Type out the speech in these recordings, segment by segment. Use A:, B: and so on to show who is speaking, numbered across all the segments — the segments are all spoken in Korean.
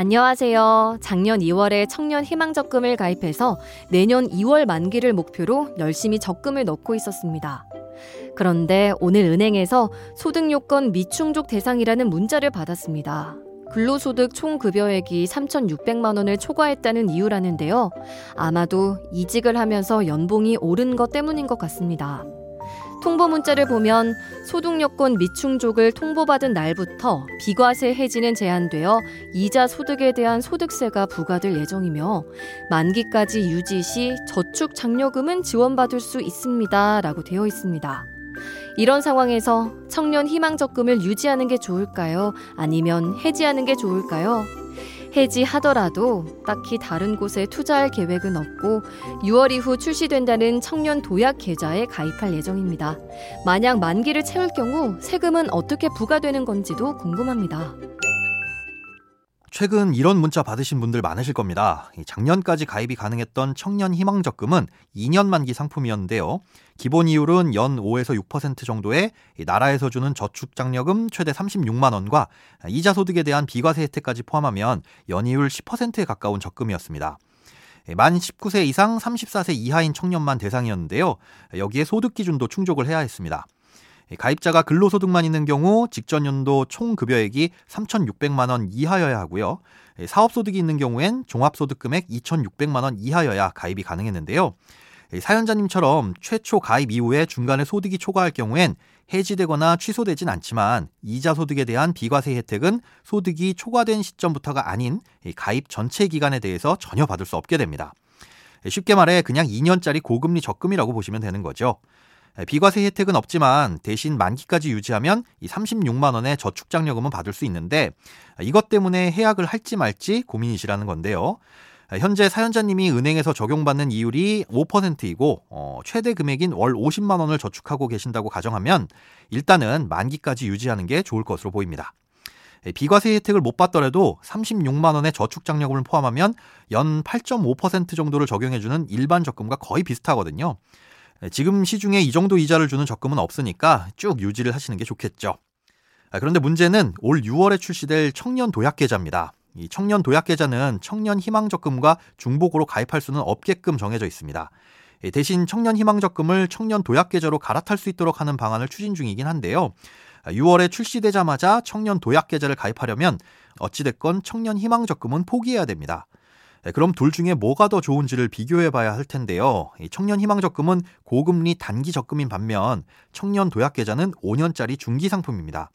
A: 안녕하세요. 작년 2월에 청년 희망 적금을 가입해서 내년 2월 만기를 목표로 열심히 적금을 넣고 있었습니다. 그런데 오늘 은행에서 소득 요건 미충족 대상이라는 문자를 받았습니다. 근로소득 총 급여액이 3,600만 원을 초과했다는 이유라는데요. 아마도 이직을 하면서 연봉이 오른 것 때문인 것 같습니다. 통보 문자를 보면 소득 요건 미충족을 통보받은 날부터 비과세 해지는 제한되어 이자 소득에 대한 소득세가 부과될 예정이며 만기까지 유지 시 저축 장려금은 지원받을 수 있습니다 라고 되어 있습니다. 이런 상황에서 청년 희망 적금을 유지하는 게 좋을까요? 아니면 해지하는 게 좋을까요? 해지하더라도 딱히 다른 곳에 투자할 계획은 없고 6월 이후 출시된다는 청년 도약 계좌에 가입할 예정입니다. 만약 만기를 채울 경우 세금은 어떻게 부과되는 건지도 궁금합니다.
B: 최근 이런 문자 받으신 분들 많으실 겁니다. 작년까지 가입이 가능했던 청년 희망 적금은 2년 만기 상품이었는데요. 기본 이율은 연 5에서 6% 정도의 나라에서 주는 저축 장려금 최대 36만 원과 이자 소득에 대한 비과세 혜택까지 포함하면 연이율 10%에 가까운 적금이었습니다. 만 19세 이상 34세 이하인 청년만 대상이었는데요. 여기에 소득 기준도 충족을 해야 했습니다. 가입자가 근로소득만 있는 경우 직전 연도 총 급여액이 3,600만 원 이하여야 하고요. 사업소득이 있는 경우엔 종합소득 금액 2,600만 원 이하여야 가입이 가능했는데요. 사연자님처럼 최초 가입 이후에 중간에 소득이 초과할 경우엔 해지되거나 취소되진 않지만 이자 소득에 대한 비과세 혜택은 소득이 초과된 시점부터가 아닌 가입 전체 기간에 대해서 전혀 받을 수 없게 됩니다. 쉽게 말해 그냥 2년짜리 고금리 적금이라고 보시면 되는 거죠. 비과세 혜택은 없지만 대신 만기까지 유지하면 이 36만 원의 저축장려금은 받을 수 있는데 이것 때문에 해약을 할지 말지 고민이시라는 건데요. 현재 사연자님이 은행에서 적용받는 이율이 5%이고 어, 최대 금액인 월 50만 원을 저축하고 계신다고 가정하면 일단은 만기까지 유지하는 게 좋을 것으로 보입니다. 비과세 혜택을 못 받더라도 36만 원의 저축장려금을 포함하면 연 8.5% 정도를 적용해주는 일반 적금과 거의 비슷하거든요. 네, 지금 시중에 이 정도 이자를 주는 적금은 없으니까 쭉 유지를 하시는 게 좋겠죠. 아, 그런데 문제는 올 6월에 출시될 청년 도약 계좌입니다. 이 청년 도약 계좌는 청년 희망 적금과 중복으로 가입할 수는 없게끔 정해져 있습니다. 대신 청년 희망 적금을 청년 도약 계좌로 갈아탈 수 있도록 하는 방안을 추진 중이긴 한데요. 6월에 아, 출시되자마자 청년 도약 계좌를 가입하려면 어찌됐건 청년 희망 적금은 포기해야 됩니다. 네, 그럼 둘 중에 뭐가 더 좋은지를 비교해 봐야 할 텐데요. 청년 희망 적금은 고금리 단기 적금인 반면 청년 도약 계좌는 5년짜리 중기 상품입니다.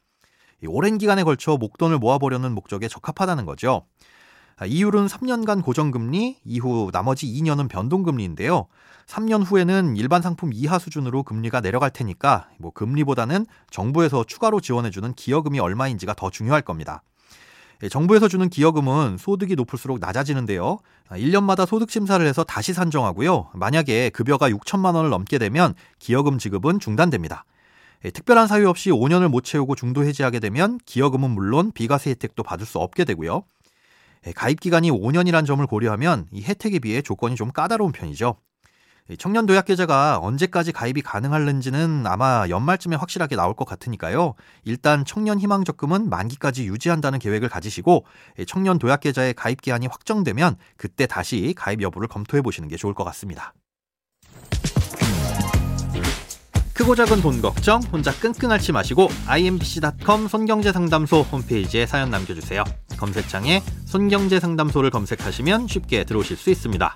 B: 오랜 기간에 걸쳐 목돈을 모아보려는 목적에 적합하다는 거죠. 아, 이율은 3년간 고정금리, 이후 나머지 2년은 변동금리인데요. 3년 후에는 일반 상품 이하 수준으로 금리가 내려갈 테니까 뭐 금리보다는 정부에서 추가로 지원해주는 기여금이 얼마인지가 더 중요할 겁니다. 예, 정부에서 주는 기여금은 소득이 높을수록 낮아지는데요. 1년마다 아, 소득 심사를 해서 다시 산정하고요. 만약에 급여가 6천만 원을 넘게 되면 기여금 지급은 중단됩니다. 예, 특별한 사유 없이 5년을 못 채우고 중도 해지하게 되면 기여금은 물론 비과세 혜택도 받을 수 없게 되고요. 예, 가입 기간이 5년이란 점을 고려하면 이 혜택에 비해 조건이 좀 까다로운 편이죠. 청년 도약 계좌가 언제까지 가입이 가능할는지는 아마 연말쯤에 확실하게 나올 것 같으니까요. 일단 청년 희망 적금은 만기까지 유지한다는 계획을 가지시고 청년 도약 계좌의 가입 기한이 확정되면 그때 다시 가입 여부를 검토해 보시는 게 좋을 것 같습니다. 크고 작은 돈 걱정 혼자 끙끙 앓지 마시고 imbc.com 손경제상담소 홈페이지에 사연 남겨주세요. 검색창에 손경제상담소를 검색하시면 쉽게 들어오실 수 있습니다.